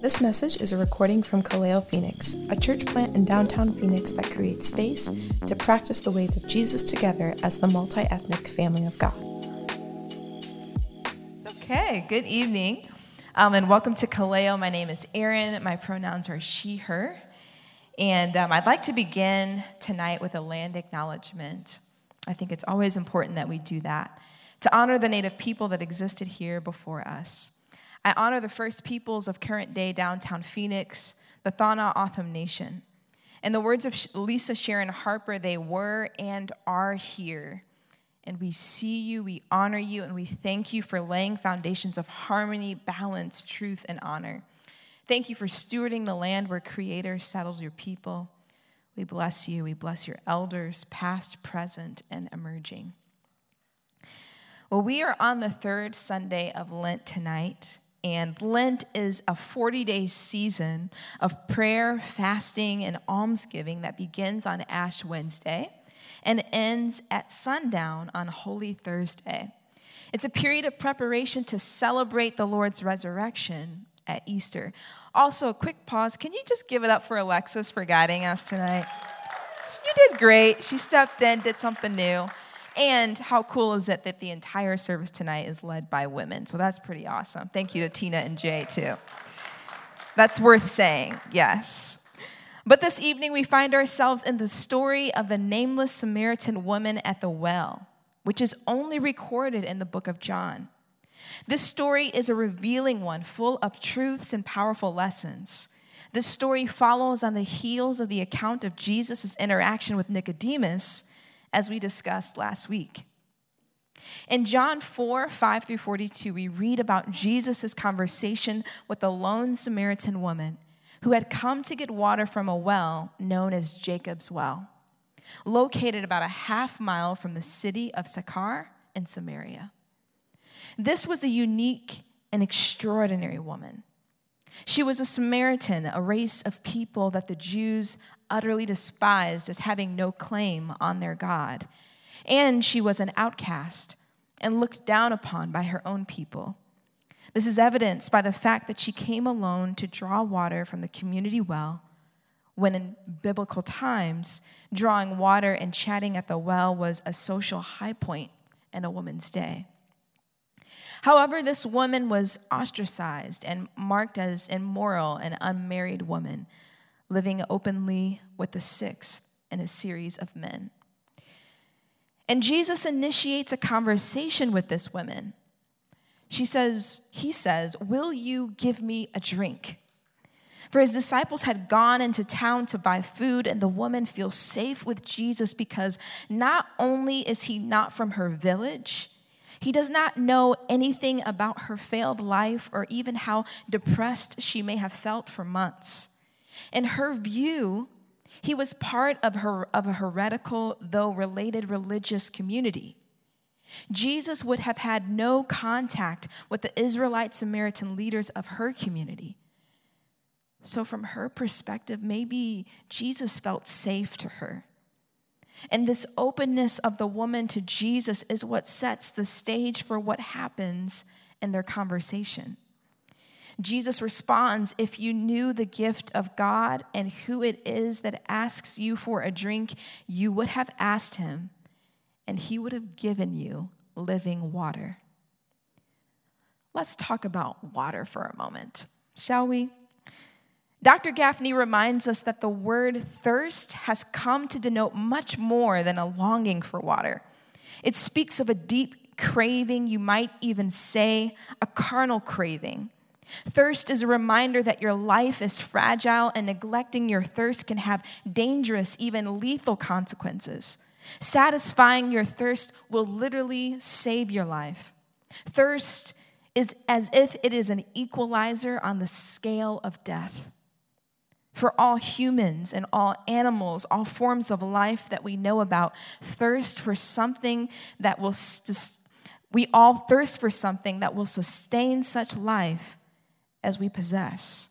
This message is a recording from Kaleo Phoenix, a church plant in downtown Phoenix that creates space to practice the ways of Jesus together as the multi ethnic family of God. Okay. Good evening, um, and welcome to Kaleo. My name is Erin. My pronouns are she, her. And um, I'd like to begin tonight with a land acknowledgement. I think it's always important that we do that to honor the Native people that existed here before us. I honor the first peoples of current day downtown Phoenix, the Tohono O'odham Nation. In the words of Lisa Sharon Harper, they were and are here. And we see you, we honor you, and we thank you for laying foundations of harmony, balance, truth, and honor. Thank you for stewarding the land where Creator settled your people. We bless you. We bless your elders, past, present, and emerging. Well, we are on the third Sunday of Lent tonight. And Lent is a 40 day season of prayer, fasting, and almsgiving that begins on Ash Wednesday and ends at sundown on Holy Thursday. It's a period of preparation to celebrate the Lord's resurrection at Easter. Also, a quick pause. Can you just give it up for Alexis for guiding us tonight? You did great. She stepped in, did something new. And how cool is it that the entire service tonight is led by women? So that's pretty awesome. Thank you to Tina and Jay, too. That's worth saying, yes. But this evening, we find ourselves in the story of the nameless Samaritan woman at the well, which is only recorded in the book of John. This story is a revealing one, full of truths and powerful lessons. This story follows on the heels of the account of Jesus' interaction with Nicodemus as we discussed last week. In John 4 5 through 42, we read about Jesus' conversation with a lone Samaritan woman who had come to get water from a well known as Jacob's Well, located about a half mile from the city of Sychar in Samaria. This was a unique and extraordinary woman. She was a Samaritan, a race of people that the Jews utterly despised as having no claim on their God. And she was an outcast and looked down upon by her own people. This is evidenced by the fact that she came alone to draw water from the community well, when in biblical times, drawing water and chatting at the well was a social high point in a woman's day. However, this woman was ostracized and marked as immoral and unmarried woman living openly with the sixth in a series of men. And Jesus initiates a conversation with this woman. She says, He says, Will you give me a drink? For his disciples had gone into town to buy food, and the woman feels safe with Jesus because not only is he not from her village, he does not know anything about her failed life or even how depressed she may have felt for months. In her view, he was part of, her, of a heretical, though related religious community. Jesus would have had no contact with the Israelite Samaritan leaders of her community. So, from her perspective, maybe Jesus felt safe to her. And this openness of the woman to Jesus is what sets the stage for what happens in their conversation. Jesus responds If you knew the gift of God and who it is that asks you for a drink, you would have asked him, and he would have given you living water. Let's talk about water for a moment, shall we? Dr. Gafney reminds us that the word thirst has come to denote much more than a longing for water. It speaks of a deep craving, you might even say a carnal craving. Thirst is a reminder that your life is fragile and neglecting your thirst can have dangerous, even lethal consequences. Satisfying your thirst will literally save your life. Thirst is as if it is an equalizer on the scale of death. For all humans and all animals, all forms of life that we know about, thirst for something that will, we all thirst for something that will sustain such life as we possess.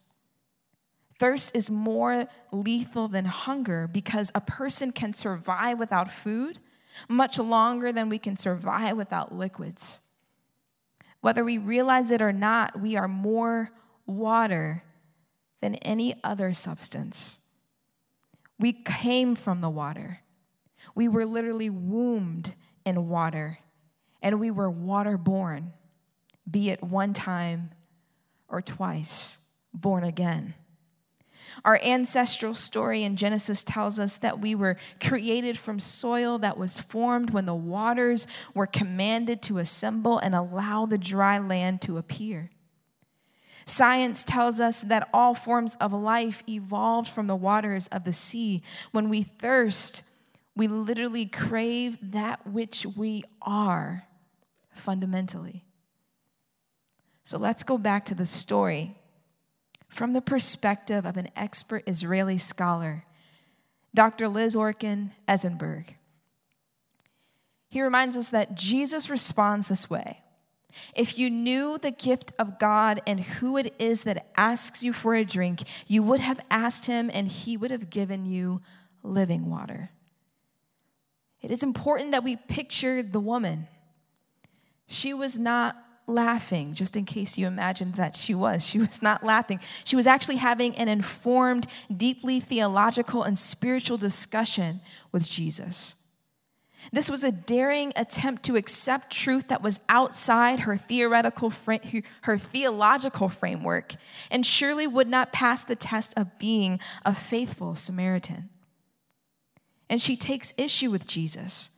Thirst is more lethal than hunger because a person can survive without food much longer than we can survive without liquids. Whether we realize it or not, we are more water than any other substance. We came from the water. We were literally wombed in water, and we were waterborn, be it one time or twice, born again. Our ancestral story in Genesis tells us that we were created from soil that was formed when the waters were commanded to assemble and allow the dry land to appear. Science tells us that all forms of life evolved from the waters of the sea. When we thirst, we literally crave that which we are fundamentally. So let's go back to the story from the perspective of an expert Israeli scholar, Dr. Liz Orkin Eisenberg. He reminds us that Jesus responds this way If you knew the gift of God and who it is that asks you for a drink, you would have asked him and he would have given you living water. It is important that we picture the woman. She was not laughing, just in case you imagined that she was. She was not laughing. She was actually having an informed, deeply theological and spiritual discussion with Jesus. This was a daring attempt to accept truth that was outside her theoretical her theological framework and surely would not pass the test of being a faithful Samaritan. And she takes issue with Jesus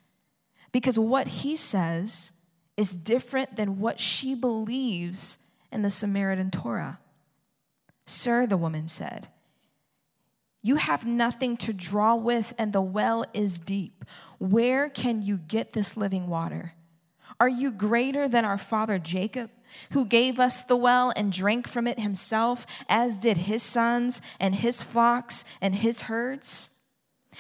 because what he says is different than what she believes in the Samaritan Torah. Sir, the woman said, You have nothing to draw with, and the well is deep. Where can you get this living water? Are you greater than our father Jacob, who gave us the well and drank from it himself, as did his sons and his flocks and his herds?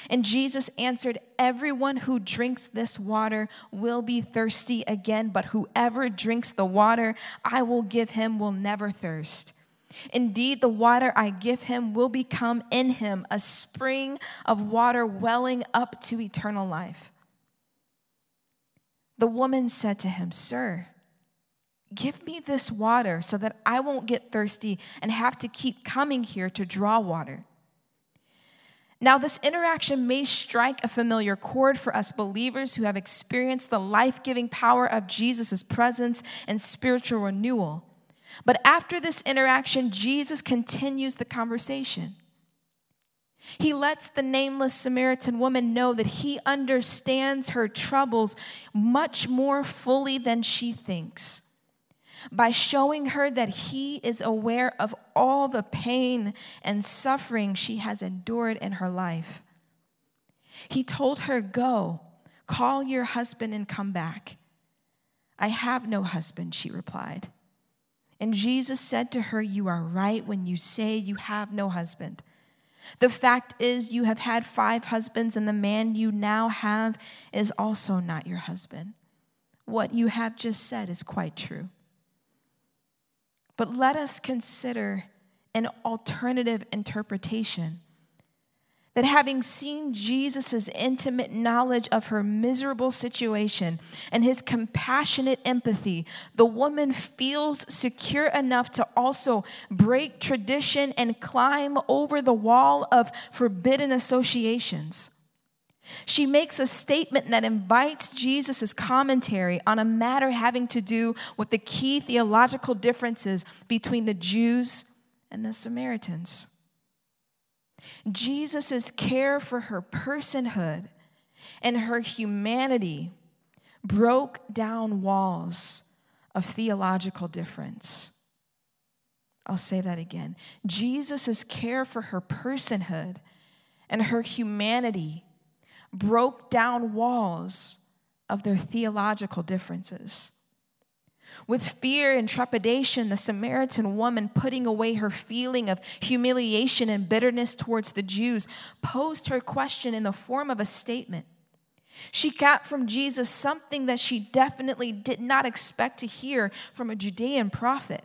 And Jesus answered, Everyone who drinks this water will be thirsty again, but whoever drinks the water I will give him will never thirst. Indeed, the water I give him will become in him a spring of water welling up to eternal life. The woman said to him, Sir, give me this water so that I won't get thirsty and have to keep coming here to draw water. Now, this interaction may strike a familiar chord for us believers who have experienced the life giving power of Jesus' presence and spiritual renewal. But after this interaction, Jesus continues the conversation. He lets the nameless Samaritan woman know that he understands her troubles much more fully than she thinks by showing her that He is aware of all the pain and suffering she has endured in her life. He told her, Go, call your husband and come back. I have no husband, she replied. And Jesus said to her, You are right when you say you have no husband. The fact is, you have had five husbands, and the man you now have is also not your husband. What you have just said is quite true. But let us consider an alternative interpretation. That having seen Jesus' intimate knowledge of her miserable situation and his compassionate empathy, the woman feels secure enough to also break tradition and climb over the wall of forbidden associations. She makes a statement that invites Jesus' commentary on a matter having to do with the key theological differences between the Jews and the Samaritans. Jesus' care for her personhood and her humanity broke down walls of theological difference. I'll say that again. Jesus' care for her personhood and her humanity broke down walls of their theological differences. With fear and trepidation, the Samaritan woman, putting away her feeling of humiliation and bitterness towards the Jews, posed her question in the form of a statement. She got from Jesus something that she definitely did not expect to hear from a Judean prophet.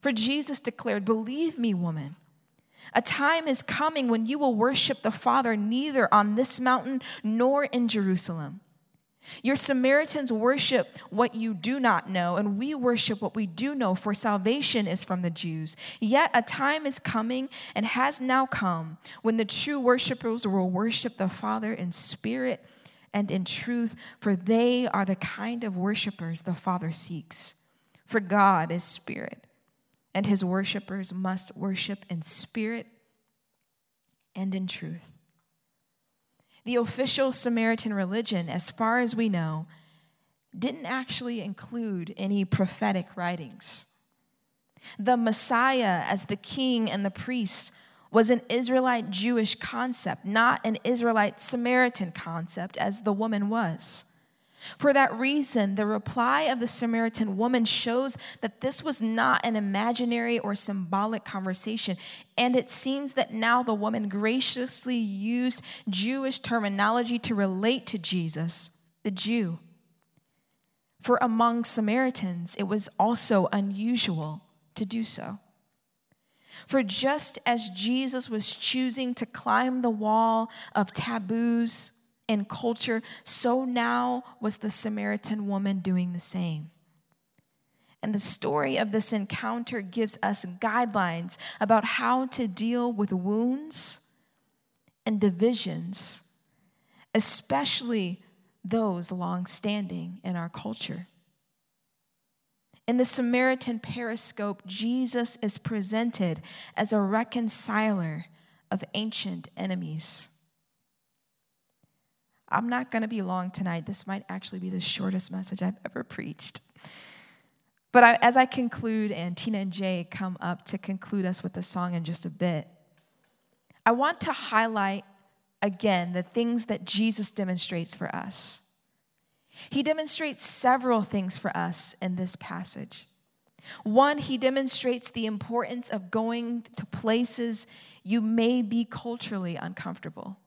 For Jesus declared, Believe me, woman. A time is coming when you will worship the Father neither on this mountain nor in Jerusalem. Your Samaritans worship what you do not know, and we worship what we do know, for salvation is from the Jews. Yet a time is coming and has now come when the true worshipers will worship the Father in spirit and in truth, for they are the kind of worshipers the Father seeks. For God is spirit, and his worshipers must worship in spirit and in truth. The official Samaritan religion, as far as we know, didn't actually include any prophetic writings. The Messiah as the king and the priest was an Israelite Jewish concept, not an Israelite Samaritan concept, as the woman was. For that reason, the reply of the Samaritan woman shows that this was not an imaginary or symbolic conversation. And it seems that now the woman graciously used Jewish terminology to relate to Jesus, the Jew. For among Samaritans, it was also unusual to do so. For just as Jesus was choosing to climb the wall of taboos, and culture, so now was the Samaritan woman doing the same. And the story of this encounter gives us guidelines about how to deal with wounds and divisions, especially those long standing in our culture. In the Samaritan pericope, Jesus is presented as a reconciler of ancient enemies. I'm not going to be long tonight. This might actually be the shortest message I've ever preached. But I, as I conclude, and Tina and Jay come up to conclude us with a song in just a bit, I want to highlight again the things that Jesus demonstrates for us. He demonstrates several things for us in this passage. One, he demonstrates the importance of going to places you may be culturally uncomfortable.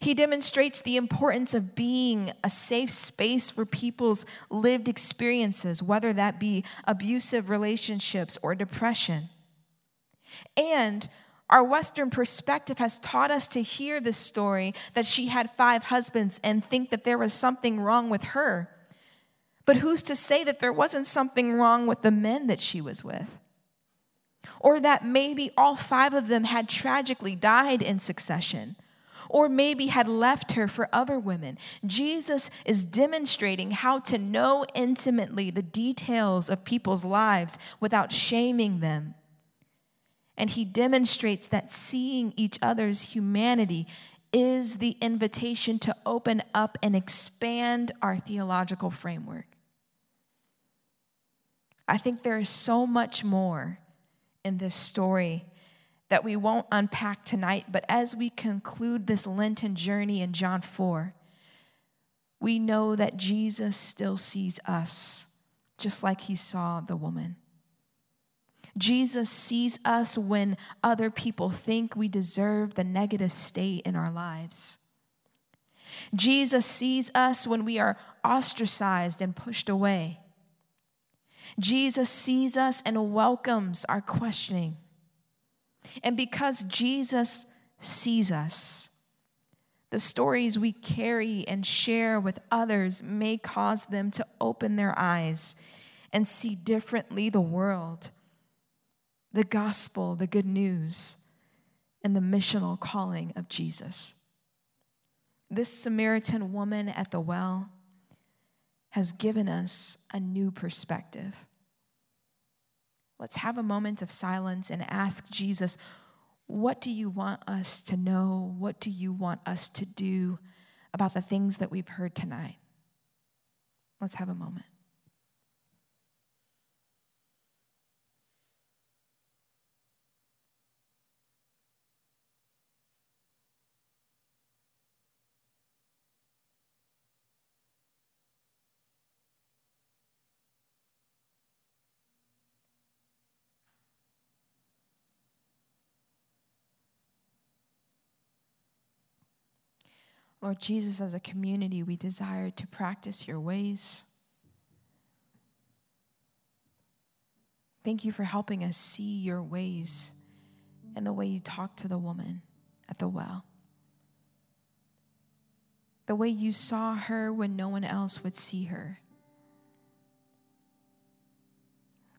He demonstrates the importance of being a safe space for people's lived experiences, whether that be abusive relationships or depression. And our Western perspective has taught us to hear this story that she had five husbands and think that there was something wrong with her. But who's to say that there wasn't something wrong with the men that she was with? Or that maybe all five of them had tragically died in succession or maybe had left her for other women. Jesus is demonstrating how to know intimately the details of people's lives without shaming them. And he demonstrates that seeing each other's humanity is the invitation to open up and expand our theological framework. I think there is so much more in this story that we won't unpack tonight, but as we conclude this Lenten journey in John 4, we know that Jesus still sees us just like he saw the woman. Jesus sees us when other people think we deserve the negative state in our lives. Jesus sees us when we are ostracized and pushed away. Jesus sees us and welcomes our questioning. And because Jesus sees us, the stories we carry and share with others may cause them to open their eyes and see differently the world, the gospel, the good news, and the missional calling of Jesus. This Samaritan woman at the well has given us a new perspective. Let's have a moment of silence and ask Jesus, what do you want us to know? What do you want us to do about the things that we've heard tonight? Let's have a moment. Lord Jesus, as a community, we desire to practice your ways. Thank you for helping us see your ways and the way you talk to the woman at the well. the way you saw her when no one else would see her,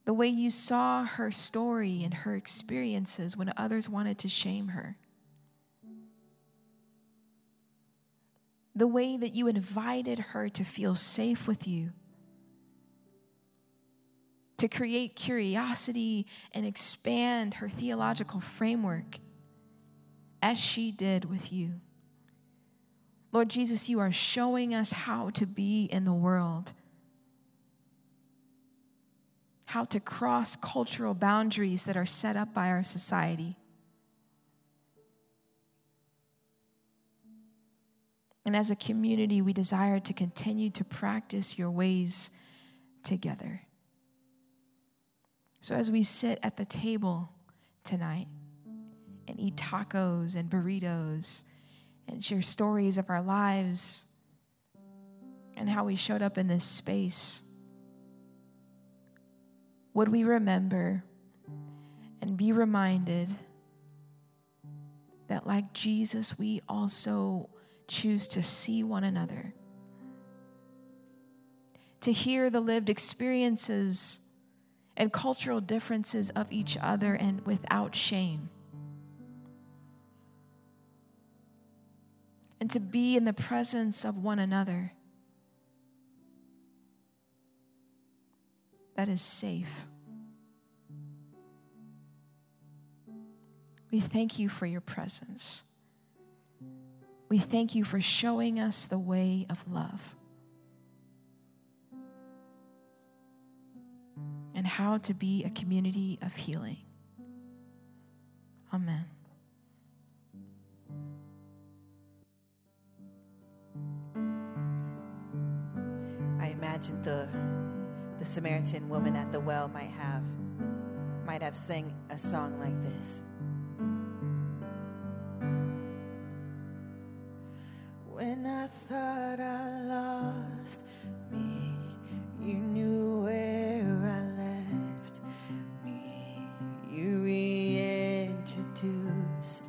the way you saw her story and her experiences when others wanted to shame her. The way that you invited her to feel safe with you to create curiosity and expand her theological framework as she did with you. Lord Jesus, you are showing us how to be in the world, how to cross cultural boundaries that are set up by our society. And as a community, we desire to continue to practice your ways together. So as we sit at the table tonight and eat tacos and burritos and share stories of our lives and how we showed up in this space, would we remember and be reminded that, like Jesus, we also choose to see one another, to hear the lived experiences and cultural differences of each other and without shame. And to be in the presence of one another that is safe. We thank you for your presence. We thank you for showing us the way of love. and how to be a community of healing. Amen. I imagine the the Samaritan woman at the well might have might have sang a song like this. Thought I lost me, you knew where I left me. You reintroduced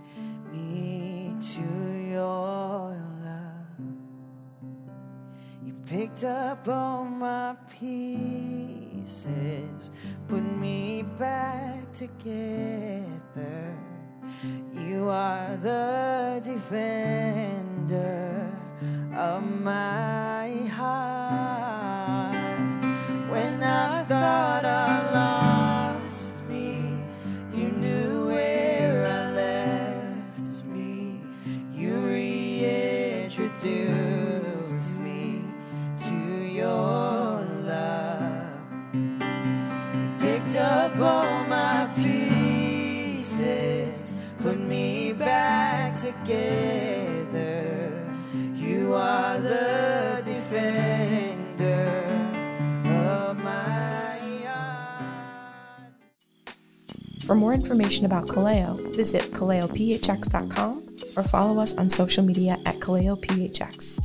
me to your love. You picked up all my pieces, put me back together. You are the defender of my heart. When I thought I lost me, you knew where I left me. You reintroduced me to your love. Picked up all my pieces, put me back together. For more information about Kaleo, visit kaleophx.com or follow us on social media at kaleophx.